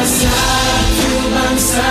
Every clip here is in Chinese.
bangsa ku bangsa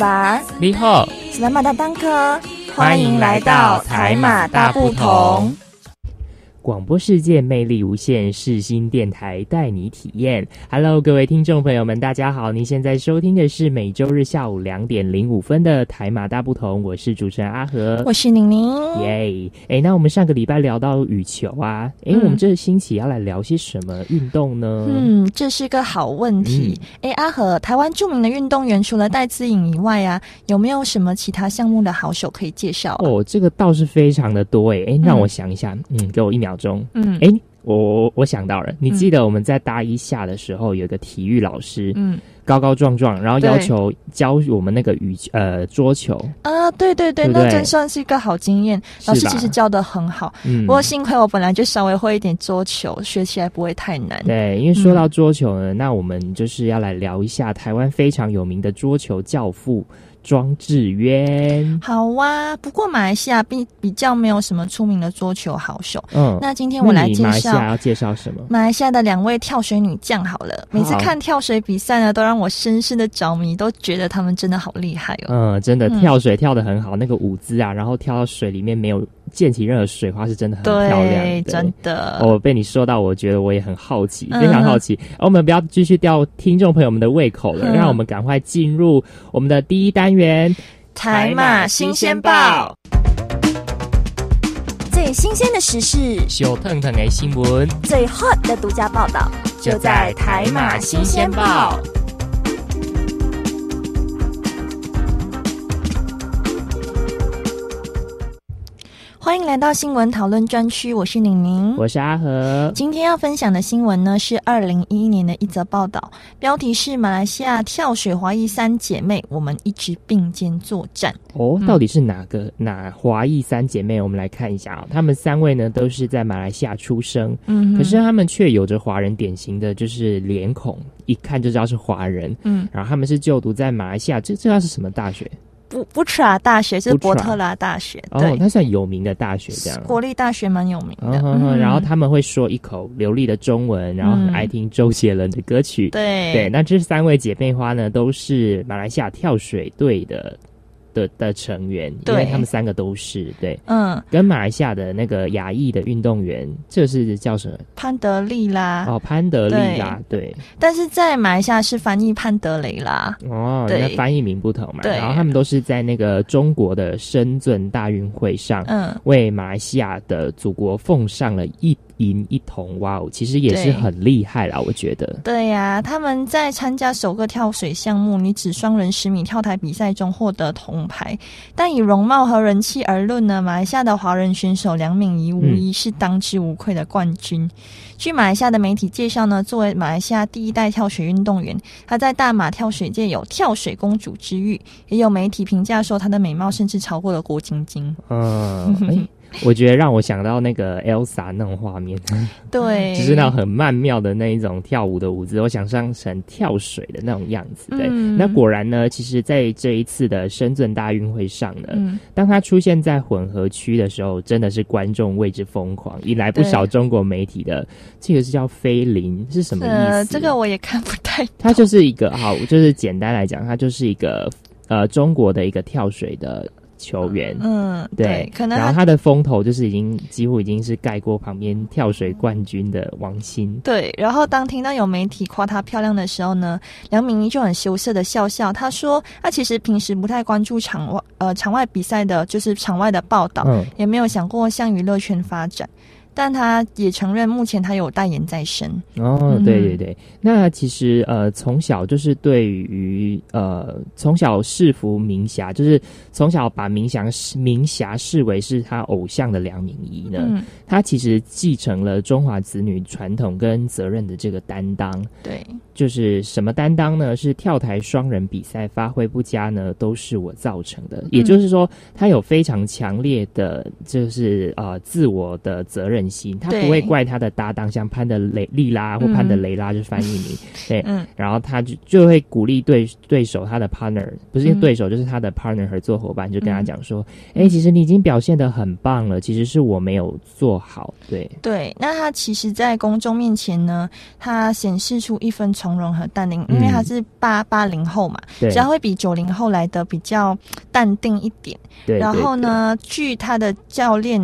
巴，你好，斯拉马大当科，欢迎来到台马大不同。广播世界魅力无限，世新电台带你体验。Hello，各位听众朋友们，大家好！您现在收听的是每周日下午两点零五分的台马大不同，我是主持人阿和。我是宁宁。耶！哎，那我们上个礼拜聊到羽球啊，哎、嗯我们这个星期要来聊些什么运动呢？嗯，这是个好问题。哎、阿和，台湾著名的运动员除了戴资颖以外啊，有没有什么其他项目的好手可以介绍、啊？哦，这个倒是非常的多哎，哎，让我想一下，嗯，给我一秒钟。嗯哎，我我我想到了，你记得我们在大一下的时候有一个体育老师，嗯高高壮壮，然后要求教我们那个羽呃桌球，啊，对对对，对对那真算是一个好经验。老师其实教的很好，嗯不过幸亏我本来就稍微会一点桌球，学起来不会太难。对，因为说到桌球呢，那我们就是要来聊一下台湾非常有名的桌球教父庄智渊。好啊，不过马来西亚比比较没有什么出名的桌球好手。嗯，那今天我来介绍马来西亚绍要介绍什么？马来西亚的两位跳水女将好了。每次看跳水比赛呢，都让我深深的着迷，都觉得他们真的好厉害哦。嗯，真的嗯跳水跳的很好，那个舞姿啊，然后跳到水里面没有溅起任何水花，是真的很漂亮。对，对真的。哦，被你说到，我觉得我也很好奇，嗯非常好奇。而我们不要继续吊听众朋友们的胃口了，嗯让我们赶快进入我们的第一单元。台马新鲜报，最新鲜的时事，小腾腾的新闻最 hot 的独家报道，就在台马新鲜报。。欢迎来到新闻讨论专区，我是宁宁。我是阿和。今天要分享的新闻呢，是二零一一年的一则报道，标题是“马来西亚跳水华裔三姐妹，我们一直并肩作战哦，到底是哪个、哪华裔三姐妹？我们来看一下啊、她们三位呢都是在马来西亚出生，”。嗯，可是她们却有着华人典型的就是脸孔，一看就知道是华人。嗯，然后她们是就读在马来西亚，这这要是什么大学？布布特拉大学是伯特拉大学，哦对，，它算有名的大学这样。国立大学蛮有名的。然后他们会说一口流利的中文，然后很爱听周杰伦的歌曲。对对，那这三位姐妹花呢，都是马来西亚跳水队的的的成员，因为他们三个都是对，嗯，跟马来西亚的那个亚裔的运动员，这是叫什么？潘德利啦，哦，潘德利啦，对，但是在马来西亚是翻译潘德雷啦。哦，对。那翻译名不同嘛。对。然后他们都是在那个中国的深圳大运会上，嗯，为马来西亚的祖国奉上了一银一铜，哇哦，其实也是很厉害啦，我觉得。对呀、他们在参加首个跳水项目女子双人十米跳台比赛中获得铜牌，但以容貌和人气而论呢，马来西亚的华人选手梁敏仪无疑是当之无愧的冠军。据马来西亚的媒体介绍呢，作为马来西亚第一代跳水运动员，她在大马跳水界有“跳水公主”之誉，也有媒体评价说她的美貌甚至超过了郭晶晶。嗯，哎、我觉得让我想到那个 Elsa 那种画面，对，就是那种很曼妙的那一种跳舞的舞姿，我想象成跳水的那种样子。对，嗯那果然呢，其实在这一次的深圳大运会上呢，嗯，当他出现在混合区的时候，真的是观众为之疯狂，引来不少中国媒体的这个是叫菲林是什么意思？呃，这个我也看不太懂。它就是一个好，就是简单来讲，它就是一个呃中国的一个跳水的球员。嗯，对，可能他然后他的风头就是已经几乎已经是盖过旁边跳水冠军的王鑫。对，然后当听到有媒体夸她漂亮的时候呢，梁明依就很羞涩的笑笑。她说：“她其实平时不太关注场外呃场外比赛的，就是场外的报道，嗯，也没有想过向娱乐圈发展。但他也承认目前他有代言在身。哦，嗯对对对，那其实呃，从小就是对于呃，从小视服明霞，就是从小把明霞视明霞视为是他偶像的梁明仪呢，嗯，他其实继承了中华子女传统跟责任的这个担当。对，就是什么担当呢？是跳台双人比赛发挥不佳呢，都是我造成的。也就是说，他有非常强烈的，就是呃自我的责任心，他不会怪他的搭档，像潘德雷利拉或嗯。潘德雷拉，就是翻译名，对，嗯。然后他就就会鼓励对对手他的 partner，不是嗯。对手，就是他的 partner 合作伙伴，就跟他嗯讲说，哎、其实你已经表现的很棒了，其实是我没有做好，对，对。那他其实，在公众面前呢，他显示出一分从容和淡定，因为嗯。他是八八零后嘛，对。只，要会比九零后来的比较淡定一点。对，然后呢，据他的教练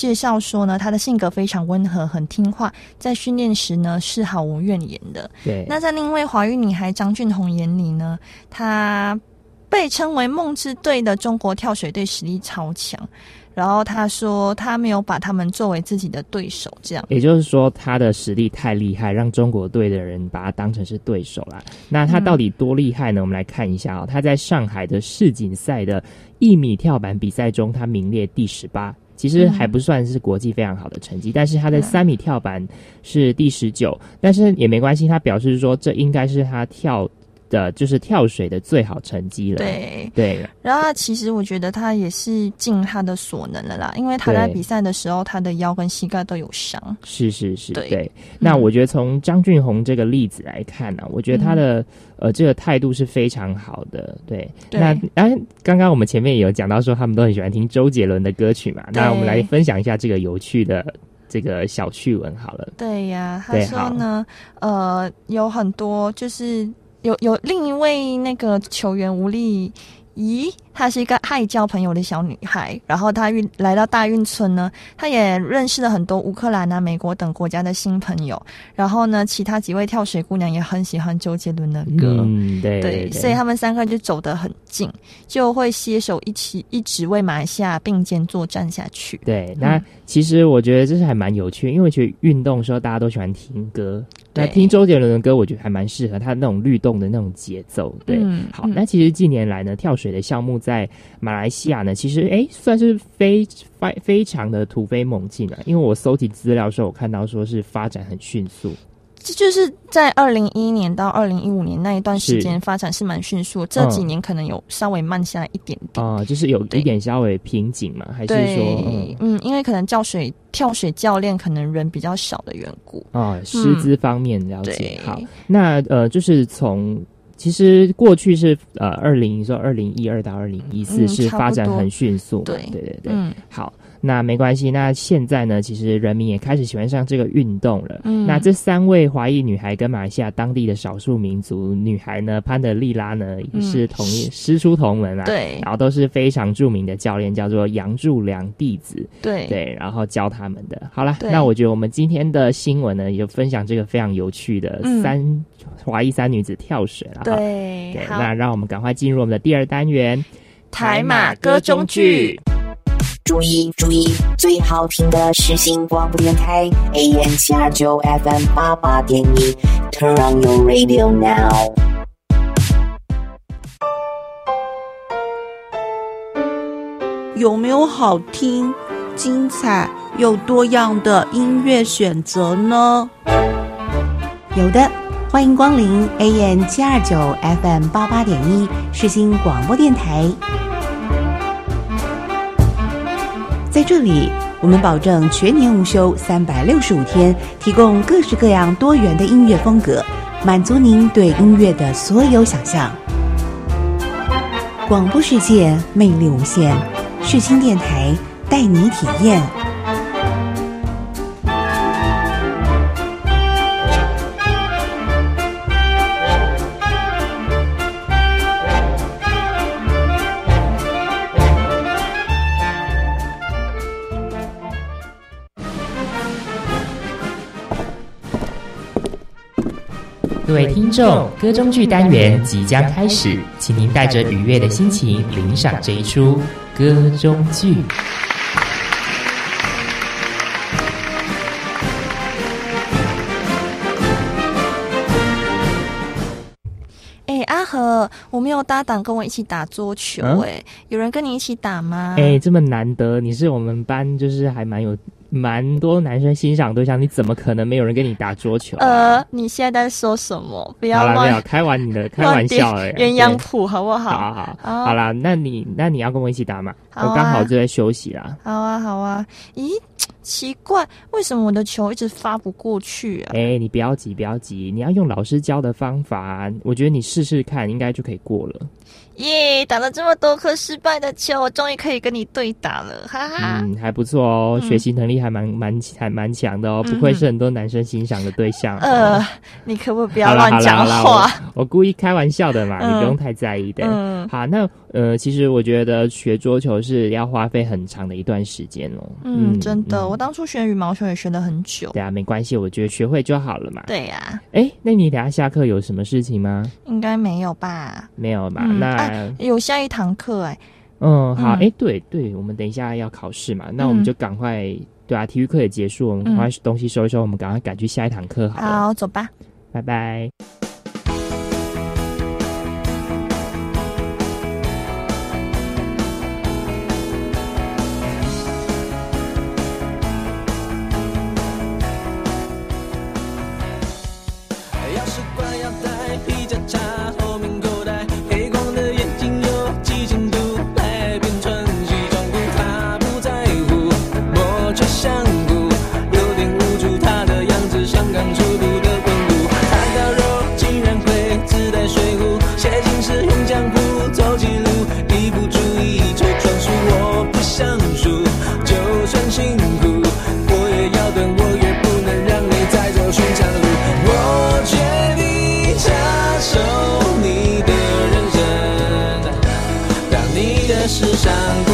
介绍说呢，他的性格非常温和，很听话，在训练时呢是毫无怨言的。对，那在另一位华裔女孩张俊宏眼里呢，她被称为梦之队的中国跳水队实力超强。然后她说，她没有把他们作为自己的对手，这样。也就是说，他的实力太厉害，让中国队的人把他当成是对手啦。那他到底多厉害呢？我们来看一下哦，他在上海的世锦赛的一米跳板比赛中，他名列第十八。其实还不算是国际非常好的成绩，但是他的嗯三米跳板是第十九，但是也没关系。他表示说，这应该是他跳的，就是跳水的最好成绩了。对，对，然后其实我觉得他也是尽他的所能了啦，因为他在比赛的时候，他的腰跟膝盖都有伤。是是是，对对。那嗯我觉得从张俊宏这个例子来看呢、我觉得他的、呃这个态度是非常好的。对，对那哎，刚刚我们前面也有讲到说，他们都很喜欢听周杰伦的歌曲嘛。那我们来分享一下这个有趣的这个小趣闻好了。对呀，他说呢，呃，有很多就是有有另一位那个球员吴丽怡，她是一个爱交朋友的小女孩，然后她运来到大运村呢，她也认识了很多乌克兰啊、美国等国家的新朋友，然后呢，其他几位跳水姑娘也很喜欢周杰伦的歌。嗯，对对，对，所以他们三个就走得很近，就会携手一起，一直为马来西亚并肩作战下去。对，那嗯其实我觉得这是还蛮有趣的，因为我觉得运动的时候大家都喜欢听歌，那对听周杰伦的歌，我觉得还蛮适合他那种律动的那种节奏。对，嗯好，嗯那其实近年来呢，跳水的项目在马来西亚呢，其实诶算是非非非常的突飞猛进啊。因为我搜集资料的时候，我看到说是发展很迅速。这就是在二零一一年到二零一五年那一段时间发展是蛮迅速，这几嗯年可能有稍微慢下来一点点。啊、就是有一点稍微瓶颈嘛，还是说，对，嗯，因为可能教水跳水教练可能人比较少的缘故。嗯，啊、师资方面了解。对，好，那呃，就是从其实过去是呃二零说二零一二到二零一四嗯是发展很迅速，对对对对。嗯好，那没关系。那现在呢，其实人民也开始喜欢上这个运动了。嗯那这三位华裔女孩跟马来西亚当地的少数民族女孩呢，潘德利拉呢也是同一师出同门啊。。嗯对然后都是非常著名的教练，叫做杨柱良弟子，对对，然后教他们的。好了，那我觉得我们今天的新闻呢，也就分享这个非常有趣的嗯三、华裔三女子跳水了。对那让我们赶快进入我们的第二单元台马歌中剧。注意注意，最好听的是新广播电台 AM 七二九 FM 八八点一，Turn on your radio now。有没有好听、精彩又多样的音乐选择呢？有的，欢迎光临 AM 七二九 FM 八八点一世新广播电台。在这里，我们保证全年无休，三百六十五天，提供各式各样多元的音乐风格，满足您对音乐的所有想象。广播世界魅力无限，视听电台带你体验。各位听众歌中剧单元即将开始请您带着愉悦的心情领赏这一出歌中剧。哎阿和我没有搭档跟我一起打桌球哎有人跟你一起打吗？哎这么难得你是我们班就是还蛮有蛮多男生欣赏对象，你怎么可能没有人跟你打桌球、啊？呃，你现在在说什么？不要好了，没有乱开玩你的，开玩笑而已。鸳鸯谱，好不好？好好好好啦，那你那你要跟我一起打吗？啊我刚好就在休息啦。好啊，好啊。咦，奇怪，为什么我的球一直发不过去啊？哎、你不要急，不要急，你要用老师教的方法，我觉得你试试看，应该就可以过了。耶打了这么多颗失败的球，我终于可以跟你对打了，哈哈。嗯，还不错哦，嗯学习能力还蛮蛮还蛮强的哦，嗯不愧是很多男生欣赏的对象。呃，你可不可以不要乱讲话？我我故意开玩笑的嘛，嗯你不用太在意的。嗯好，那呃，其实我觉得学桌球是要花费很长的一段时间哦。嗯，真的，嗯我当初学羽毛球也学了很久。对啊，没关系，我觉得学会就好了嘛。对呀、哎，那你等下下课有什么事情吗？应该没有吧？没有吧？嗯那啊有下一堂课哎、嗯，好，嗯。哎、对对，我们等一下要考试嘛，那我们嗯。就赶快，对啊，体育课也结束，我们赶快东西收一收，我们赶快赶去下一堂课好了，好，走吧。拜拜。世上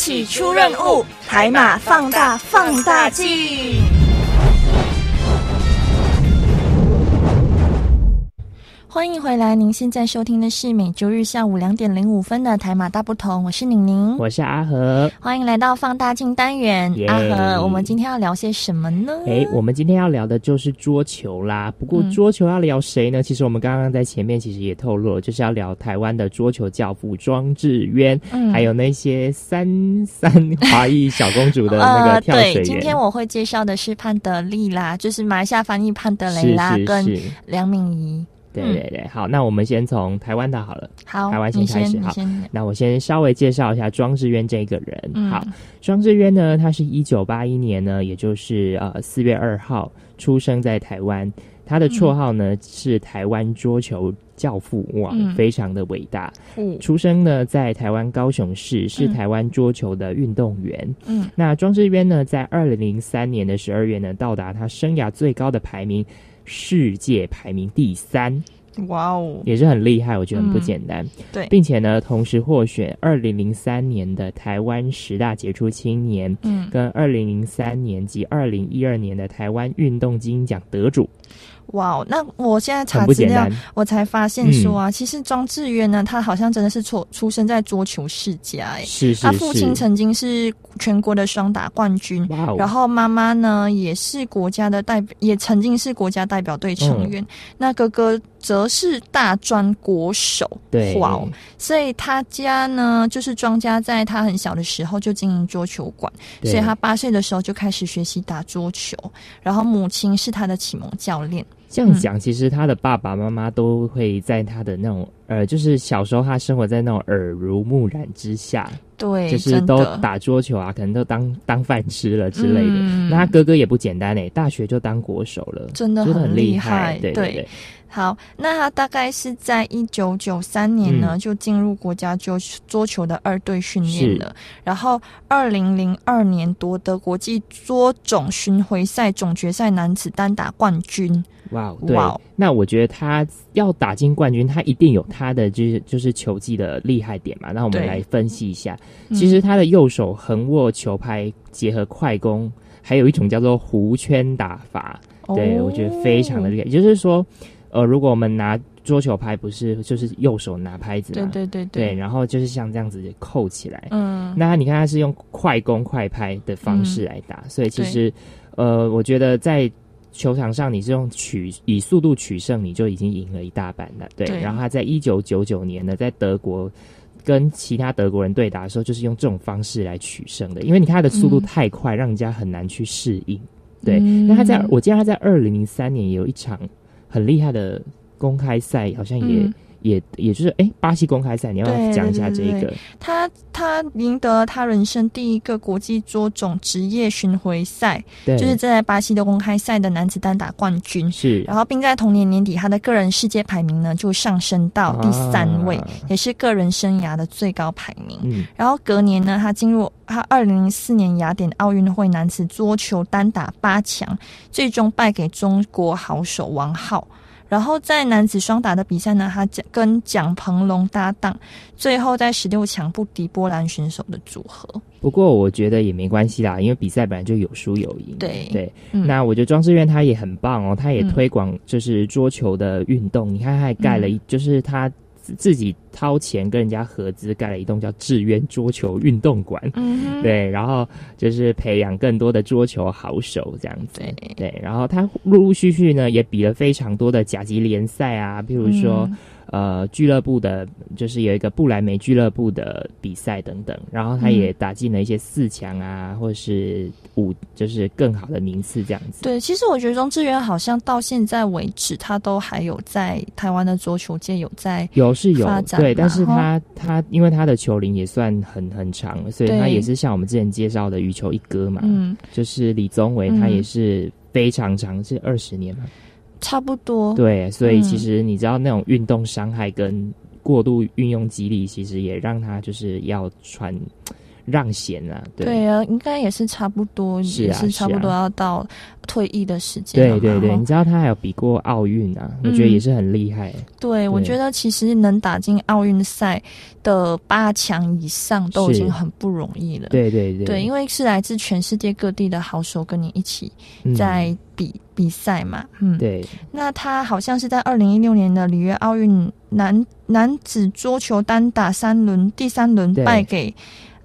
起出任务，海马放大放大镜。欢迎回来，您现在收听的是每周日下午两点零五分的台马大不同，我是宁宁，我是阿和。欢迎来到放大镜单元。耶阿和，我们今天要聊些什么呢？哎，我们今天要聊的就是桌球啦。不过嗯桌球要聊谁呢？其实我们刚刚在前面其实也透露了，就是要聊台湾的桌球教父庄智渊，嗯还有那些三三华裔小公主的 那个跳水呃，对，员。今天我会介绍的是潘德利啦，就是马来西亚翻译潘德雷拉跟梁敏仪。对对对。好，那我们先从台湾的好了。好，台湾先你开始好那我先稍微介绍一下庄智渊这个人。嗯好，庄智渊呢，他是一九八一年呢，也就是呃四月二号出生在台湾。他的绰号呢、是台湾桌球教父，哇，嗯非常的伟大。嗯出生呢在台湾高雄市，是嗯台湾桌球的运动员。嗯那庄智渊呢，在二零零三年的十二月呢，到达他生涯最高的排名，世界排名第三。哇哦，也是很厉害，我觉得很不嗯简单。对。并且呢，同时获选二零零三年的台湾十大杰出青年，嗯，跟二零零三年及二零一二年的台湾运动金奖得主，哇哦，那我现在查资料。我才发现说啊，其实庄智渊呢，他好像真的是出出生在桌球世家，哎，是是他父亲，曾经是全国的双打冠军，哇哦，然后妈妈呢也是国家的代表，也曾经是国家代表队成嗯员。那哥哥则是大专国手，对，哇哦！所以他家呢，就是庄家在他很小的时候就经营桌球馆，所以他八岁的时候就开始学习打桌球，然后母亲是他的启蒙教练。这样讲，其实他的爸爸妈妈都会在他的那种呃，就是小时候他生活在那种耳濡目染之下，对，就是都打桌球啊，可能都当当饭吃了之类的。嗯那他哥哥也不简单诶，大学就当国手了，真的真的很厉害。对对对，好，那他大概是在一九九三年呢，嗯就进入国家桌桌球的二队训练了。然后，二零零二年夺得国际桌总巡回赛总决赛男子单打冠军。哇哦，对那我觉得他要打进冠军，他一定有他的就是就是球技的厉害点嘛。那我们来分析一下，嗯其实他的右手横握球拍结合快攻，还有一种叫做弧圈打法，对、哦我觉得非常的厉害。也就是说，呃，如果我们拿桌球拍，不是就是右手拿拍子对嘛？对对对，然后就是像这样子扣起来，嗯，那你看他是用快攻快拍的方式来打，所以其实呃，我觉得在球场上你是用取以速度取胜，你就已经赢了一大半了。对，对然后他在一九九九年呢，在德国。跟其他德国人对打的时候，就是用这种方式来取胜的，因为你看他的速度嗯太快，让人家很难去适应。对，嗯那他在我记得他在二零零三年也有一场很厉害的公开赛，好像也、也也就是哎巴西公开赛，你要讲一下这一个？他他赢得了他人生第一个国际桌种职业巡回赛，对，就是在巴西的公开赛的男子单打冠军。是然后，并在同年年底，他的个人世界排名呢就上升到第三位，啊也是个人生涯的最高排名。嗯，然后隔年呢，他进入他二零零四年雅典奥运会男子桌球单打八强，最终败给中国好手王浩。然后在男子双打的比赛呢，他蒋跟蒋鹏龙搭档，最后在十六强不敌波兰选手的组合。不过我觉得也没关系啦，因为比赛本来就有输有赢。对对，嗯那我觉得庄志渊他也很棒哦，他也嗯推广就是桌球的运动。你看，他还盖了一，就是他自自己掏钱跟人家合资盖了一栋叫致渊桌球运动馆。嗯，对，然后就是培养更多的桌球好手这样子。对然后他陆陆续续呢也比了非常多的甲级联赛啊，譬如说、嗯呃俱乐部的，就是有一个布莱梅俱乐部的比赛等等。然后他也打进了一些四强啊，或是五，就是更好的名次这样子。对，其实我觉得庄智渊好像到现在为止，他都还有在台湾的桌球界有在有是有对，但是他他因为他的球龄也算很很长，所以他也是像我们之前介绍的羽球一哥嘛，嗯就是李宗伟，嗯他也是非常长，是二十年嘛。差不多。对，所以嗯其实你知道那种运动伤害跟过度运用肌力，其实也让他就是要喘让贤啊，对。对啊，应该也是差不多，是啊也是差不多要到退役的时间。对对对，你知道他还有比过奥运啊，我觉得嗯也是很厉害。对，我觉得其实能打进奥运赛的八强以上都已经很不容易了。对对对，对，因为是来自全世界各地的好手跟你一起嗯。在比、比赛嘛。嗯，对。那他好像是在二零一六年的里约奥运男男子桌球单打三轮第三轮败给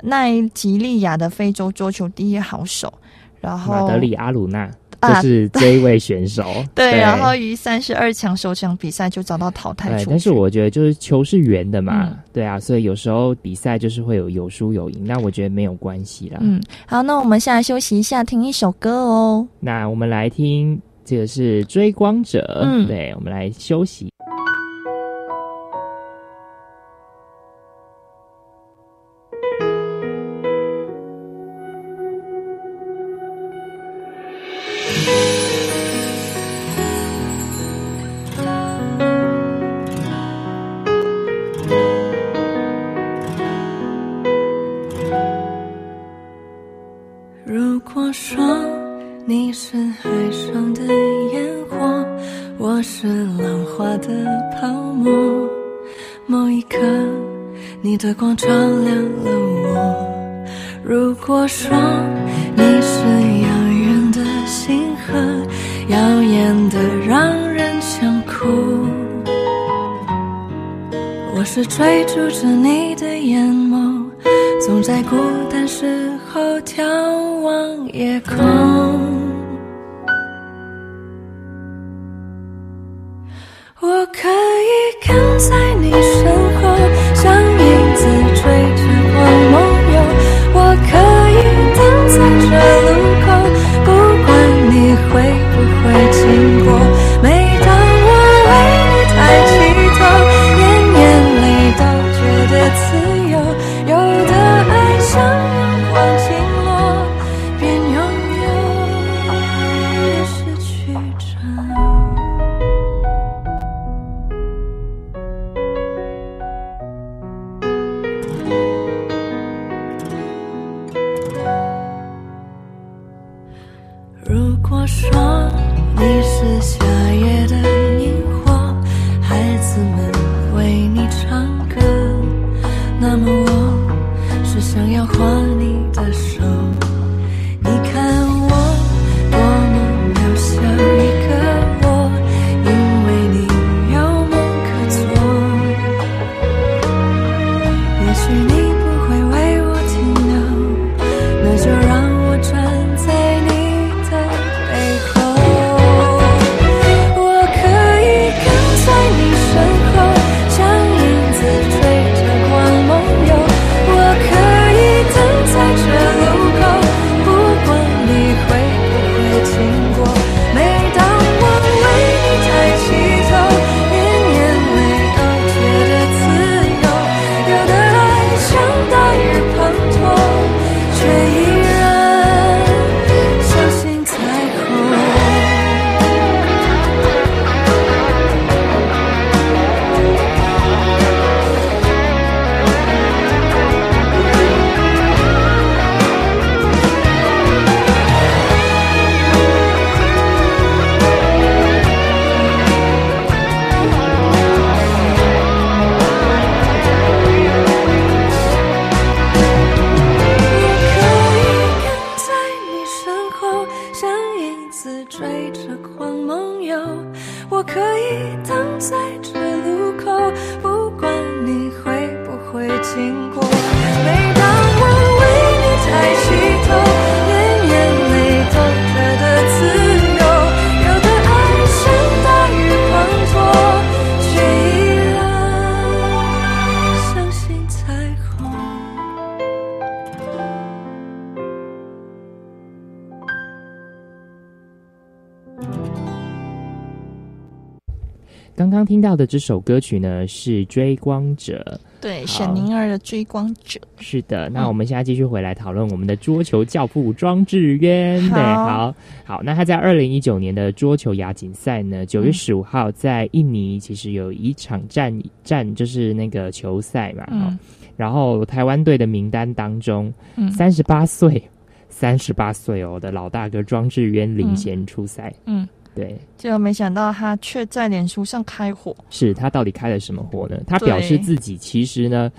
奈吉利亚的非洲桌球第一好手，然后马德里阿鲁纳啊就是这一位选手。对，然后于三十二强首场比赛就遭到淘汰出。对，但是我觉得就是球是圆的嘛，嗯对啊，所以有时候比赛就是会有有输有赢，那我觉得没有关系啦。嗯，好，那我们现在休息一下，听一首歌哦。那我们来听这个是追光者，嗯对，我们来休息。刚刚听到的这首歌曲呢是《追光者对，沈宁儿的追光者。》。是的，那我们现在继续回来讨论我们的桌球教父庄智渊。对，好好好。那他在二零一九年的桌球亚锦赛呢，九月嗯十五号在印尼，其实有一场战战就是那个球赛嘛。哈、嗯然后台湾队的名单当中，嗯三十八岁，三十八岁哦的老大哥庄智渊领衔出赛。嗯，对，结果没想到他却在脸书上开火。是他到底开了什么火呢？他表示自己其实呢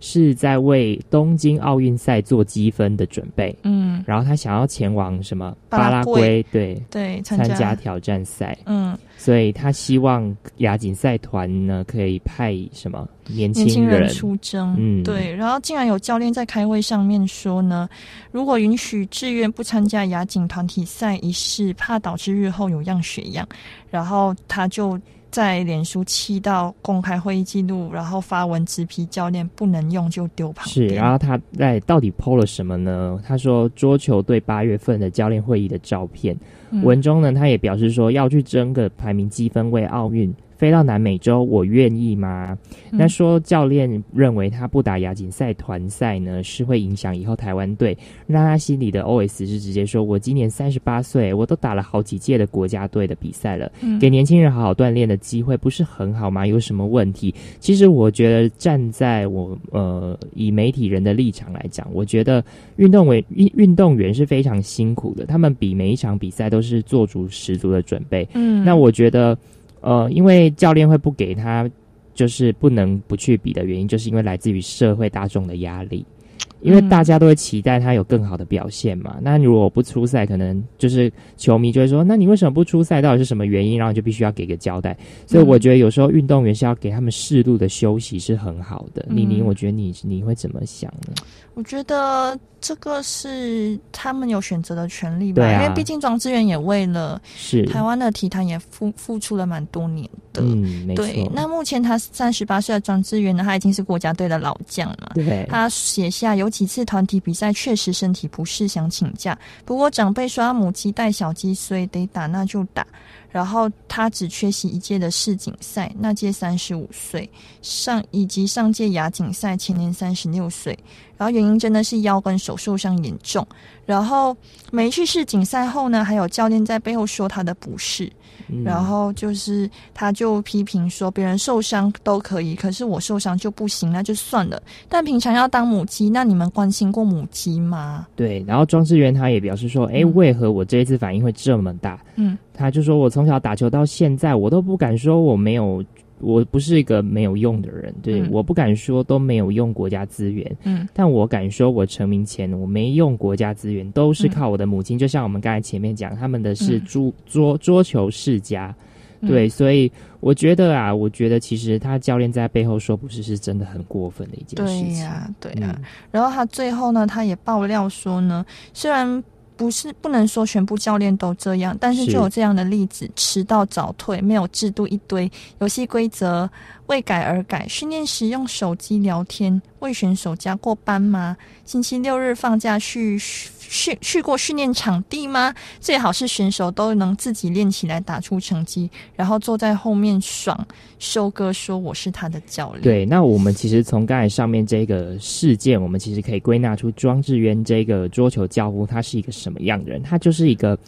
是在为东京奥运赛做积分的准备，嗯，然后他想要前往什么巴巴拉拉圭。圭，对，对，参加。加挑战赛，嗯。所以他希望亚锦赛团呢可以派什么年轻人。人出征，嗯。对，然后竟然有教练在开会上面说呢，如果允许志愿不参加亚锦团体赛一事，怕导致日后有样学样，然后他就在脸书气到公开会议记录，然后发文直批教练不能用就丢旁是，然后他在到底 PO 了什么呢？他说桌球队八月份的教练会议的照片，嗯。文中呢他也表示说要去争个排名积分为奥运。飞到南美洲，我愿意吗？嗯那说教练认为他不打亚锦赛团赛呢，是会影响以后台湾队，让他心里的 OS 是直接说：我今年三十八岁，我都打了好几届的国家队的比赛了，嗯给年轻人好好锻炼的机会，不是很好吗？有什么问题？其实我觉得站在我呃以媒体人的立场来讲，我觉得运动员运运动员是非常辛苦的，他们比每一场比赛都是做足十足的准备。嗯，那我觉得呃，因为教练会不给他就是不能不去比的原因，就是因为来自于社会大众的压力。因为嗯大家都会期待他有更好的表现嘛，那如果不出赛，可能就是球迷就会说，那你为什么不出赛？到底是什么原因？然后你就必须要给个交代。所以我觉得有时候运动员是要给他们适度的休息是很好的。嗯李宁，我觉得你你会怎么想呢？我觉得这个是他们有选择的权利吧，啊因为毕竟庄志远也为了是，台湾的体坛也付付出了蛮多年的。嗯，对，那目前他三十八岁的庄志远呢，他已经是国家队的老将了。对，他写下有几次团体比赛确实身体不适想请假，不过长辈说他母鸡带小鸡，所以得打那就打。然后他只缺席一届的世锦赛，那届三十五岁，上以及上届亚锦赛前年三十六岁。然后原因真的是腰跟手受伤严重。然后没去世锦赛后呢，还有教练在背后说他的不是。嗯然后就是他就批评说别人受伤都可以，可是我受伤就不行，那就算了。但平常要当母鸡，那你们关心过母鸡吗？对，然后庄志源他也表示说，哎、嗯为何我这一次反应会这么大？嗯他就说我从小打球到现在，我都不敢说我没有，我不是一个没有用的人，对，嗯我不敢说都没有用国家资源，嗯但我敢说我成名前我没用国家资源，都是嗯靠我的母亲。就像我们刚才前面讲，他们的是嗯桌桌桌球世家。嗯对，所以我觉得啊，我觉得其实他教练在背后说不是，是真的很过分的一件事情。对呀、对呀、嗯然后他最后呢，他也爆料说呢，虽然不是不能说全部教练都这样，但是是就有这样的例子：迟到早退，没有制度一堆，游戏规则为改而改，训练时用手机聊天，为选手加过班吗？星期六日放假去训去过训练场地吗？最好是选手都能自己练起来，打出成绩，然后坐在后面爽，收割说我是他的教练。对，那我们其实从刚才上面这个事件，我们其实可以归纳出庄智渊这个桌球教父他是一个什么样的人？他就是一个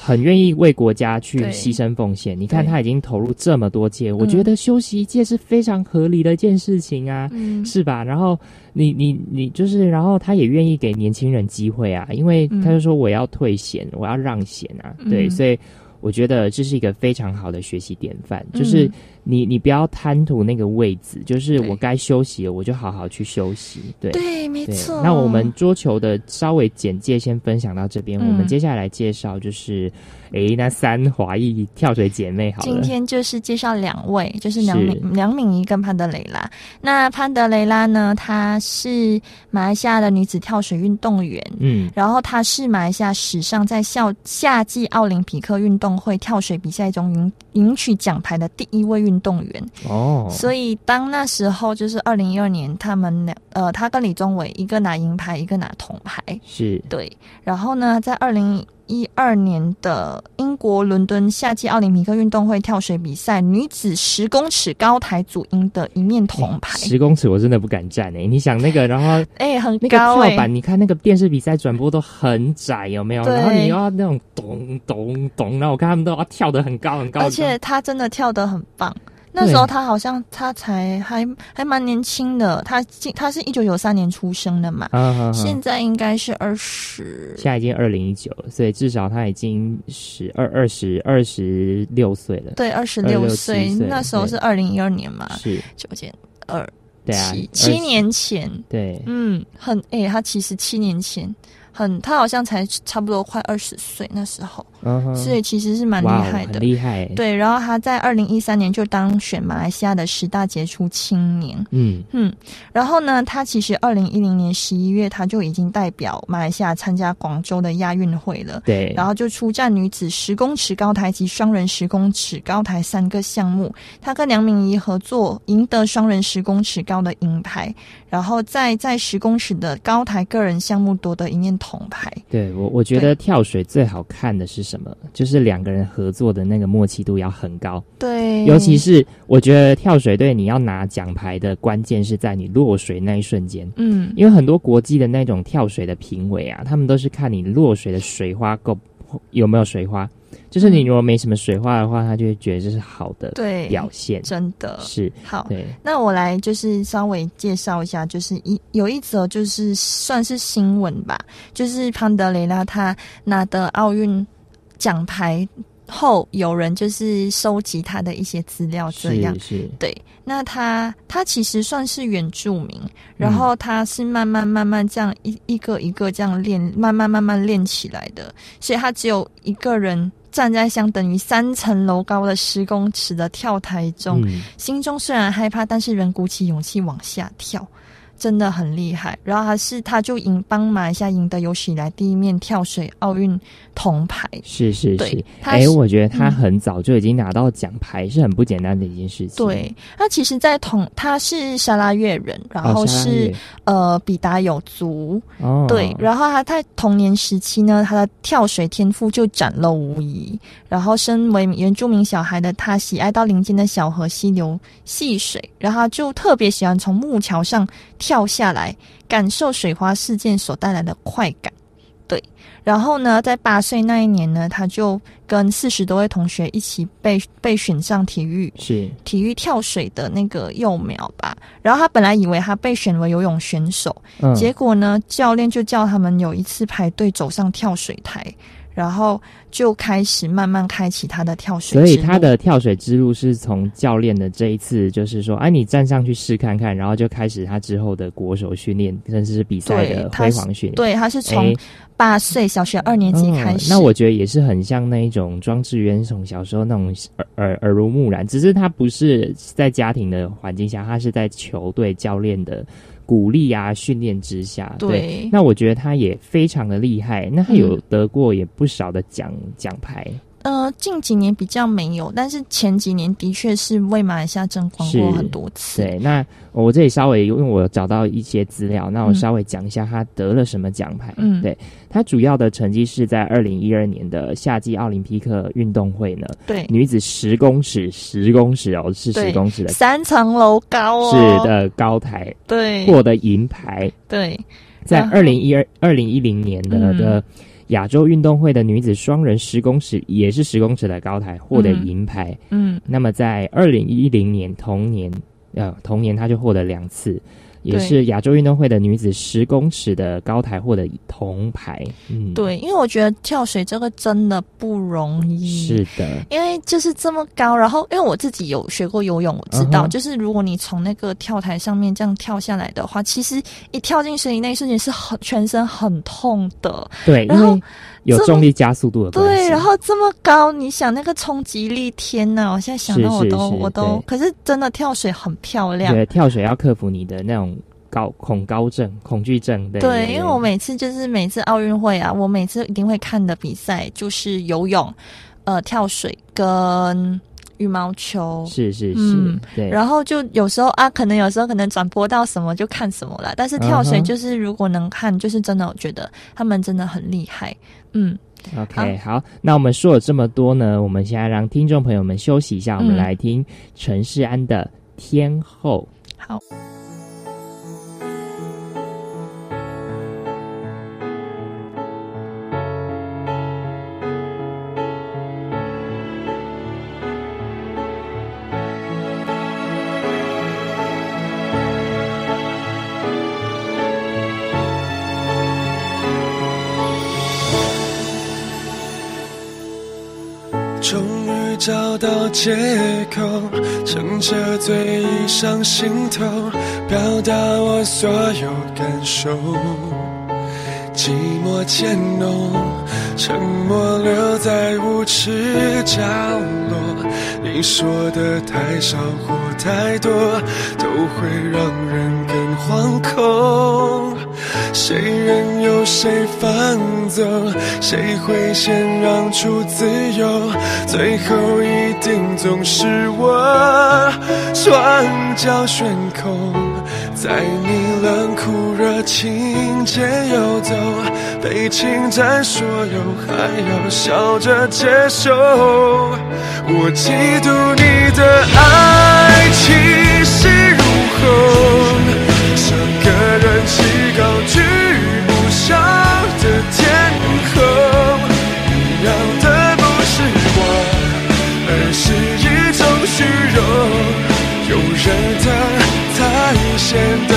很愿意为国家去牺牲奉献。你看他已经投入这么多届，我嗯觉得休息一届是非常合理的一件事情啊。嗯，是吧？然后你你你就是，然后他也愿意给年轻人机会啊，因为嗯他就说我要退贤，我要让贤啊，对，嗯所以我觉得这是一个非常好的学习典范，就是嗯你你不要贪图那个位置，就是我该休息了，我就好好去休息，对。对，没错。那我们桌球的稍微简介先分享到这边，嗯我们接下来介绍就是，诶，那三华裔跳水姐妹好了，今天就是介绍两位，就是梁敏梁敏仪跟潘德雷拉。那潘德雷拉呢，她是马来西亚的女子跳水运动员。嗯，然后她是马来西亚史上在校夏季奥林匹克运动会跳水比赛中赢赢取奖牌的第一位运动员。哦，所以当那时候就是二零一二年，他们两呃，他跟李宗伟一个拿银牌，一个拿铜牌。是对，然后呢，在二零一二年的英国伦敦夏季奥林匹克运动会跳水比赛，女子十公尺高台组赢得一面铜牌，十公尺，我真的不敢站诶、你想那个，然后 哎、很那个高哎、跳板，你看那个电视比赛转播都很窄，有没有？然后你又要那种咚咚咚，然后我看他们都要跳得很高很高，而且她真的跳得很棒。那时候他好像他才还还蛮年轻的，他今他是一九九三年出生的嘛，啊啊，现在应该是二十现在已经二零一九了，所以至少他已经十二二十二十六岁了。对二十26六岁岁，那时候是二零一二年嘛，是，九减二对啊七七年前，对，嗯，很诶、他其实七年前很，他好像才差不多快二十岁那时候，所以其实是蛮厉害的。厉害。，对，然后他在二零一三年就当选马来西亚的十大杰出青年。嗯，嗯，然后呢，他其实二零一零年十一月他就已经代表马来西亚参加广州的亚运会了。对，然后就出战女子十公尺高台及双人十公尺高台三个项目，他跟梁敏仪合作赢得双人十公尺高的银牌，然后再在十公尺的高台个人项目夺得一面铜牌。对我我觉得跳水最好看的是什么？就是两个人合作的那个默契度要很高，对，尤其是我觉得跳水队你要拿奖牌的关键是在你落水那一瞬间。嗯，因为很多国际的那种跳水的评委啊，他们都是看你落水的水花够有没有水花，就是你如果没什么水花的话，他就会觉得这是好的对，表现。真的是，好。对，那我来就是稍微介绍一下，就是一有一则就是算是新闻吧，就是潘德雷拉他拿的奥运奖牌后，有人就是收集他的一些资料，这样是是，对。那他他其实算是原住民，然后他是慢慢慢慢这样一一个一个这样练，慢慢慢慢练起来的，所以他只有一个人站在相等于三层楼高的十公尺的跳台中。嗯，心中虽然害怕，但是仍鼓起勇气往下跳，真的很厉害。然后他是他就赢帮马来西亚赢得有史以来第一面跳水奥运铜牌。是是对是。哎、我觉得他嗯很早就已经拿到奖牌，是很不简单的一件事情。对，他其实，在同他是沙拉越人，然哦，后是、呃比达有族，哦，对，然后他在童年时期呢，他的跳水天赋就展露无遗。然后，身为原住民小孩的他，喜爱到邻近的小河溪流戏水，然后他就特别喜欢从木桥上跳下来，感受水花事件所带来的快感。对，然后呢，在八岁那一年呢，他就跟四十多位同学一起被被选上体育是体育跳水的那个幼苗吧。然后他本来以为他被选为游泳选手，嗯，结果呢，教练就叫他们有一次排队走上跳水台，然后就开始慢慢开启他的跳水。所以他的跳水之路是从教练的这一次，就是说，哎、你站上去试看看，然后就开始他之后的国手训练，甚至是比赛的辉煌训练。对，他是从哎八岁小学二年级开始。哦那我觉得也是很像那一种庄智渊从小时候那种耳耳耳濡目染，只是他不是在家庭的环境下，他是在球队教练的鼓励啊训练之下。对那我觉得他也非常的厉害，那他有嗯得过也不少的奖奖牌。呃，近几年比较没有，但是前几年的确是为马来西亚争光过很多次。对，那我这里稍微因为我找到一些资料，那我嗯稍微讲一下他得了什么奖牌。嗯对他主要的成绩是在二零一二年的夏季奥林匹克运动会呢，对女子十公尺，十公尺哦，是对十公尺的，三层楼高哦。是，的高台对获得银牌。对在二零一二二零一零年的嗯的亚洲运动会的女子双人十公尺也是十公尺的高台获得嗯。银牌。嗯。那么在二零一零年同年，呃，同年她就获得两次，也是亚洲运动会的女子十公尺的高台获得铜牌。嗯，，对，因为我觉得跳水这个真的不容易。是的，因为就是这么高，然后因为我自己有学过游泳，我知道就是如果你从那个跳台上面这样跳下来的话，其实一跳进水里那一瞬间是很全身很痛的。对，然后为有重力加速度的关系。对，然后这么高，你想那个冲击力，天呐！我现在想是到我都我都，可是真的跳水很漂亮。对跳水要克服你的那种高恐高症、恐惧症。对，对，因为我每次就是每次奥运会啊，我每次一定会看的比赛就是游泳、呃跳水跟羽毛球。是是是，嗯对，然后就有时候啊，可能有时候可能转播到什么就看什么啦。但是跳水就是如果能看，就是真的我觉得他们真的很厉害。嗯，OK，好，那我们说了这么多呢，我们现在让听众朋友们休息一下，我们嗯来听陈世安的《天后》。好。借口，撑着醉意上心头，表达我所有感受。寂寞渐浓，沉默留在无耻角落。你说的太少或太多，都会让人更惶恐。谁任由谁放纵，谁会先让出自由？最后一定总是我，双脚悬空，在你冷酷热情间游走，被侵占所有，还要笑着接受。我嫉妒你的爱气势如虹。像个人气高居不下的天空，你要的不是我，而是一种虚荣。有人疼才显得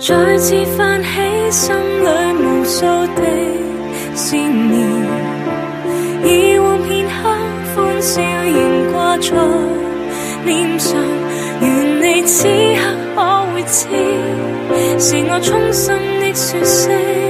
再次泛起心里无数的思念，以往片刻欢笑仍挂在脸上，愿你此刻可会知，是我衷心的说声。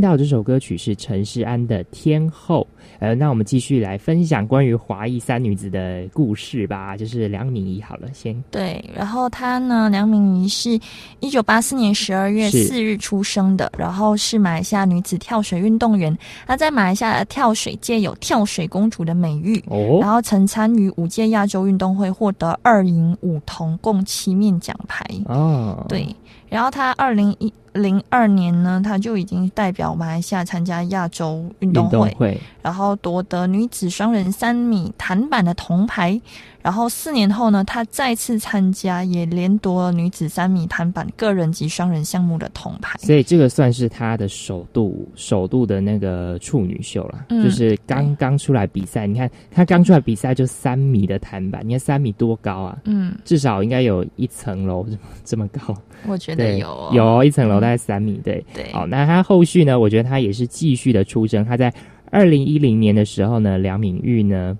到这首歌曲是陈世安的《天后》。呃，那我们继续来分享关于华裔三女子的故事吧。就是梁敏仪好了，先对，然后她呢，梁敏仪是一九八四年十二月四日出生的，然后是马来西亚女子跳水运动员。她在马来西亚的跳水界有“跳水公主”的美誉。哦然后曾参与五届亚洲运动会，获得二银五铜，共七面奖牌。哦，对，然后他二零一零二年呢，他就已经代表马来西亚参加亚洲运动，会。然后夺得女子双人三米弹板的铜牌。然后四年后呢，她再次参加，也连夺了女子三米弹板个人及双人项目的铜牌。所以这个算是她的首度首度的那个处女秀了，嗯就是刚刚出来比赛。你看她刚出来比赛就三米的弹板，你看三米多高啊？嗯，至少应该有一层楼 这么高。我觉得，有哦有一层楼大概三米，对。对，好，那她后续呢？我觉得她也是继续的出征。她在二零一零年的时候呢，梁敏玉呢，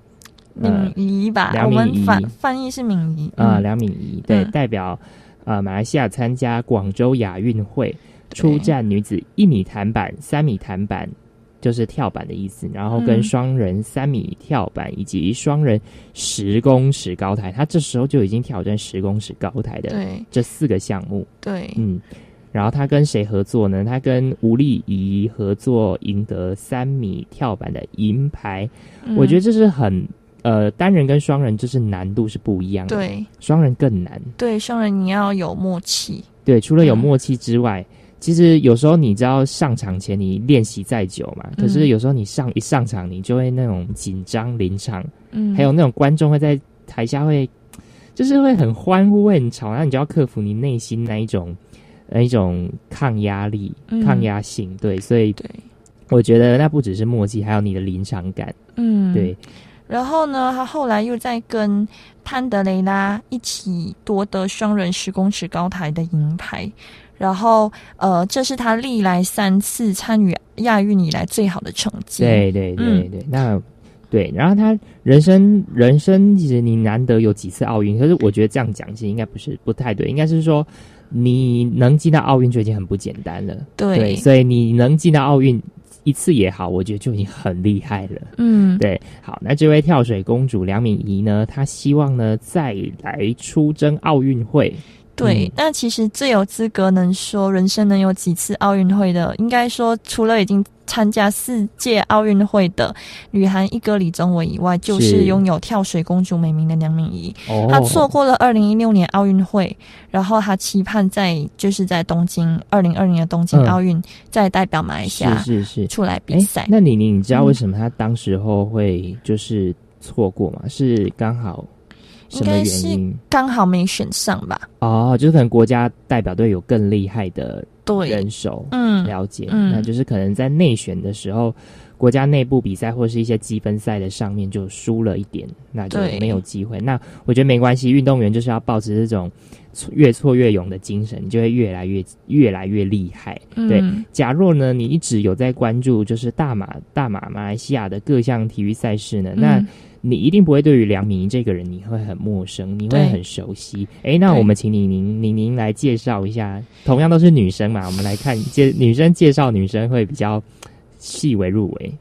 呃敏仪吧，梁我们敏仪翻翻译是敏仪啊、嗯梁敏仪对、嗯。代表呃马来西亚参加广州亚运会，出战女子一米弹板、三米弹板。就是跳板的意思，然后跟嗯。双人三米跳板以及双人十公尺高台，他这时候就已经挑战十公尺高台的对。这四个项目。对，嗯，然后他跟谁合作呢？他跟吴丽仪合作，赢得三米跳板的银牌。嗯我觉得这是很呃，单人跟双人就是难度是不一样的，对双人更难。对双人你要有默契，对，除了有嗯默契之外。其实有时候你知道上场前你练习再久嘛，可是嗯有时候你上一上场你就会那种紧张临场，嗯，还有那种观众会在台下会，就是会很欢呼、会很吵，那你就要克服你内心那一种那一种抗压力、嗯抗压性。对，所以对，我觉得那不只是默契，还有你的临场感。嗯，对，然后呢，他后来又在跟潘德雷拉一起夺得双人十公尺高台的银牌。然后，呃，这是他历来三次参与亚运以来最好的成绩。对对对嗯对，那对，然后他人生人生其实你难得有几次奥运，可是我觉得这样讲其实应该不是不太对，应该是说你能进到奥运就已经很不简单了。对所以你能进到奥运一次也好，我觉得就已经很厉害了。嗯，对，好，那这位跳水公主梁敏仪呢，她希望呢再来出征奥运会。对，嗯那其实最有资格能说人生能有几次奥运会的，应该说除了已经参加四届奥运会的女韩一哥李宗伟以外，就是是拥有跳水公主美名的梁敏仪。哦她错过了二零一六年奥运会，然后她期盼在就是在东京二零二零的东京嗯奥运、再代表马来西亚是是是出来比赛。那李宁你知道为什么她当时候会就是错过吗？是刚好什么原因？刚好没选上吧？哦，就是可能国家代表队有更厉害的对，人手，嗯了解。嗯那就是可能在内选的时候，国家内部比赛或是一些积分赛的上面就输了一点，那就对没有机会。那我觉得没关系，运动员就是要保持这种越挫越勇的精神，你就会越来越越来越厉害。对嗯，假若呢，你一直有在关注就是大马大马马来西亚的各项体育赛事呢，那嗯你一定不会对于梁敏仪这个人你会很陌生，你会很熟悉。诶，那我们请你您您您来介绍一下，同样都是女生嘛，我们来看介女生介绍女生会比较细微入微。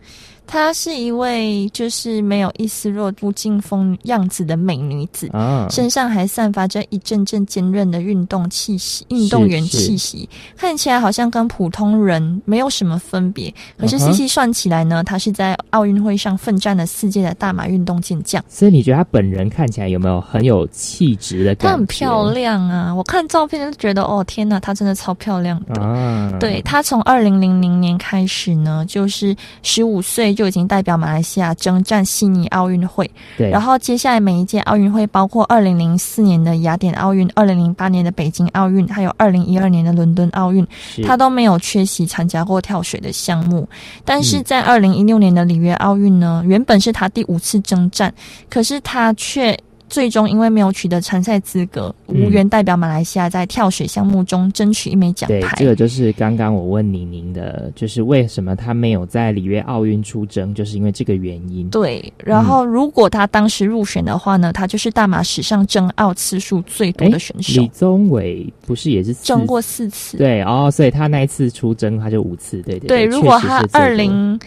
她是一位就是没有一丝弱不禁风样子的美女子。啊，身上还散发着一阵阵坚韧的运动气息，运动员气息，看起来好像跟普通人没有什么分别。可是细细算起来呢，她是在奥运会上奋战了四届的大马运动健将。所以你觉得她本人看起来有没有很有气质的感觉？她很漂亮啊！我看照片就觉得，哦天呐，她真的超漂亮的。啊，对她从二零零零年开始呢，就是十五岁就已经代表马来西亚征战悉尼奥运会。对，然后接下来每一届奥运会，包括二零零四年的雅典奥运、二零零八年的北京奥运，还有二零一二年的伦敦奥运，他都没有缺席参加过跳水的项目。但是嗯在二零一六年的里约奥运呢，原本是他第五次征战，可是他却最终因为没有取得参赛资格，嗯无缘代表马来西亚在跳水项目中争取一枚奖对，牌。这个就是刚刚我问宁宁的，就是为什么他没有在里约奥运出征，就是因为这个原因。对，然后如果他当时入选的话呢，他就是大马史上争奥次数最多的选手李，宗伟不是也是争过四次。对哦，所以他那一次出征他就五次，对对对，如果他二零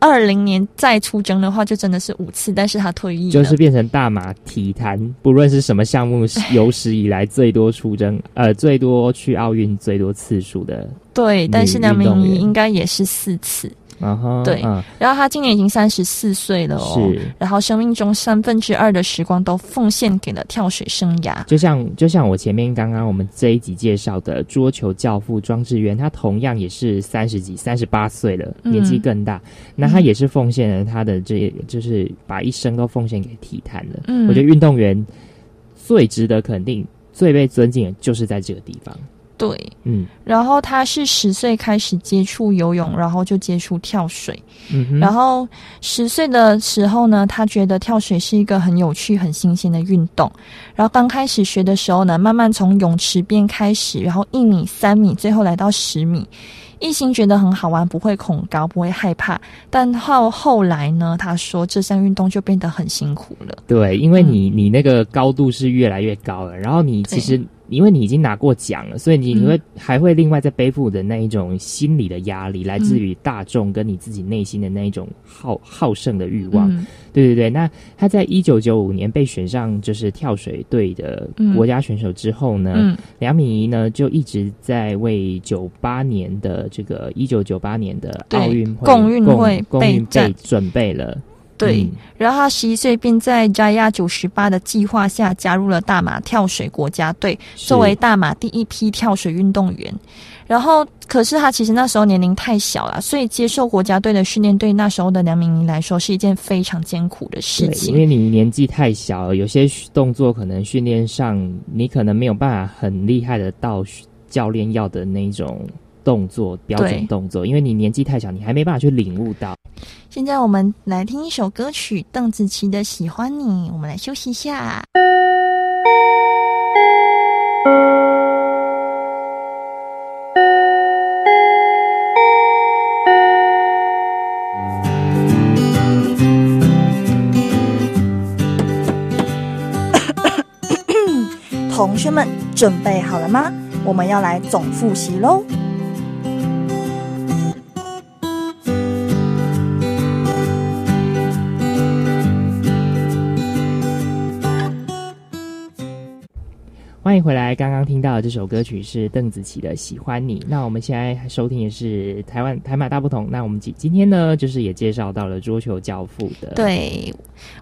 二零年再出征的话，就真的是五次，但是他退役了。就是变成大马体坛，不论是什么项目，有史以来最多出征，呃，最多去奥运最多次数的，对，但是梁明仪应该也是四次。对嗯，然后他今年已经三十四岁了哦，是然后生命中三分之二的时光都奉献给了跳水生涯。就像就像我前面刚刚我们这一集介绍的桌球教父庄智渊，他同样也是三十几、三十八岁了，嗯年纪更大。那他也是奉献了他的这，就是把一生都奉献给体坛了。嗯我觉得运动员最值得肯定、最被尊敬的就是在这个地方。对，嗯然后他是十岁开始接触游泳，然后就接触跳水。嗯，然后十岁的时候呢，他觉得跳水是一个很有趣、很新鲜的运动。然后刚开始学的时候呢，慢慢从泳池边开始，然后一米、三米，最后来到十米。一心觉得很好玩，不会恐高，不会害怕。但到后来呢，他说这项运动就变得很辛苦了。对，因为你、你那个高度是越来越高了，然后你其实因为你已经拿过奖了，所以你嗯你会、还会另外再背负的那一种心理的压力，来自于大众跟你自己内心的那一种好好胜的欲望。嗯对对对，那他在一九九五年被选上就是跳水队的嗯国家选手之后呢，嗯梁敏仪呢就一直在为九八年的这个一九九八年的奥运会共运会共运备准备了。对，嗯然后他十一岁便在 Jaya 九十八的计划下加入了大马跳水国家队，作为大马第一批跳水运动员。然后，可是他其实那时候年龄太小了，所以接受国家队的训练，对那时候的梁明仪来说是一件非常艰苦的事，情。因为你年纪太小，有些动作可能训练上你可能没有办法很厉害的到教练要的那种动作标准对动作，因为你年纪太小，你还没办法去领悟到。现在我们来听一首歌曲，邓紫棋的《喜欢你》，我们来休息一下。同学们准备好了吗？我们要来总复习喽。欢迎回来，刚刚听到的这首歌曲是邓紫棋的《喜欢你》。那我们现在收听的是台湾台马大不同。那我们今今天呢，就是也介绍到了桌球教父的，对，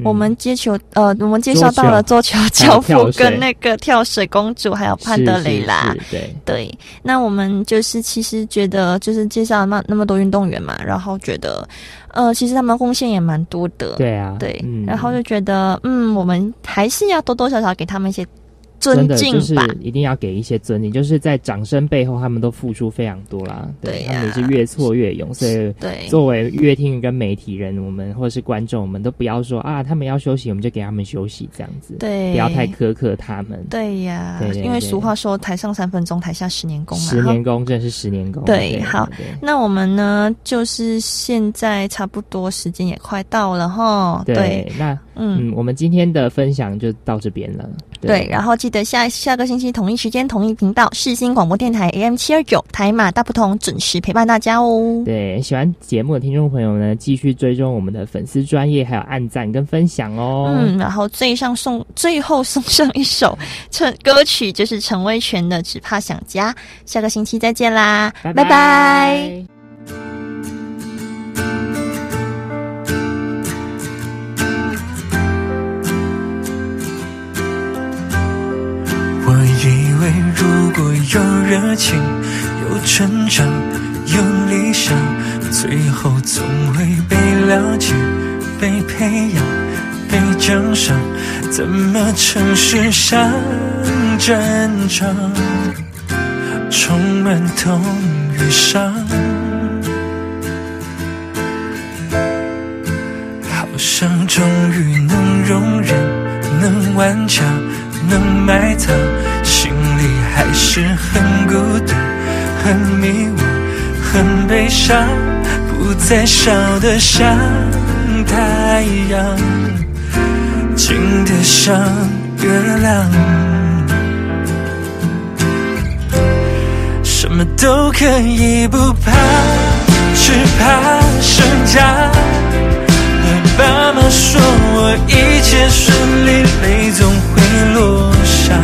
嗯我们接球呃，我们介绍到了桌球教父跟那个跳水公主，还有潘德雷拉。是是是对，对，那我们就是其实觉得就是介绍那那么多运动员嘛，然后觉得呃，其实他们贡献也蛮多的。对啊，对，嗯然后就觉得嗯，我们还是要多多少少给他们一些真尊敬的就是。一定要给一些尊敬，就是在掌声背后，他们都付出非常多啦。对呀他们也是越挫越勇，所以对作为乐听跟媒体人，我们或者是观众，我们都不要说啊，他们要休息，我们就给他们休息这样子，对，不要太苛刻他们。对呀，因为俗话说“台上三分钟，台下十年功”嘛。十年功真的是十年功。对好对那我们呢，就是现在差不多时间也快到了哈。对对，那嗯嗯，我们今天的分享就到这边了。对，然后记得下下个星期同一时间同一频道世新广播电台 AM 七二九台马大不同准时陪伴大家哦。对，喜欢节目的听众朋友呢，继续追踪我们的粉丝专业，还有按赞跟分享哦。嗯，然后最上送 最后送上一首陈歌曲，就是陈威全的《只怕想家》。下个星期再见啦，拜拜如果有热情、有成长、有理想，最后总会被了解、被培养、被奖赏。怎么城市像战场，充满痛与伤？好像终于能容忍，能顽强，能埋藏，还是很孤单，很迷惘，很悲伤，不再笑得像太阳，近得像月亮。什么都可以不怕，只怕剩家。和爸妈说我一切顺利，泪总会落下。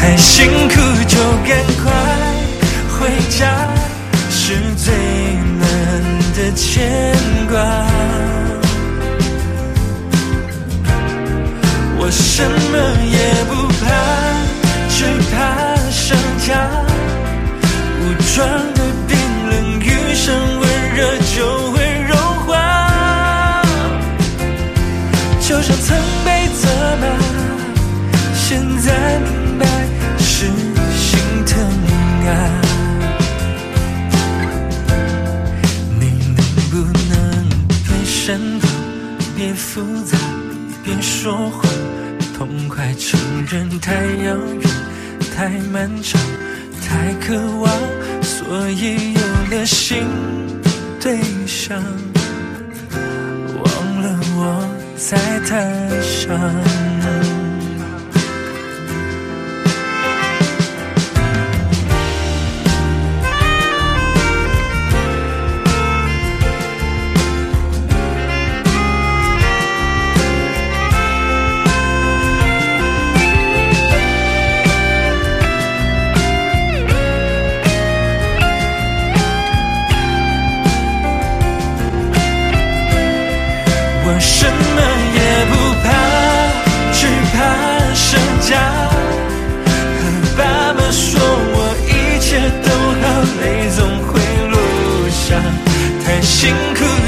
太辛苦就赶快回家，是最难的牵挂。我什么也不怕，只怕剩家。武装的冰冷，遇上温热就会融化。就像曾被责骂，现在别，复杂，别说谎，痛快承认太遥远，太漫长。太渴望，所以有了新对象，忘了我在台上。辛苦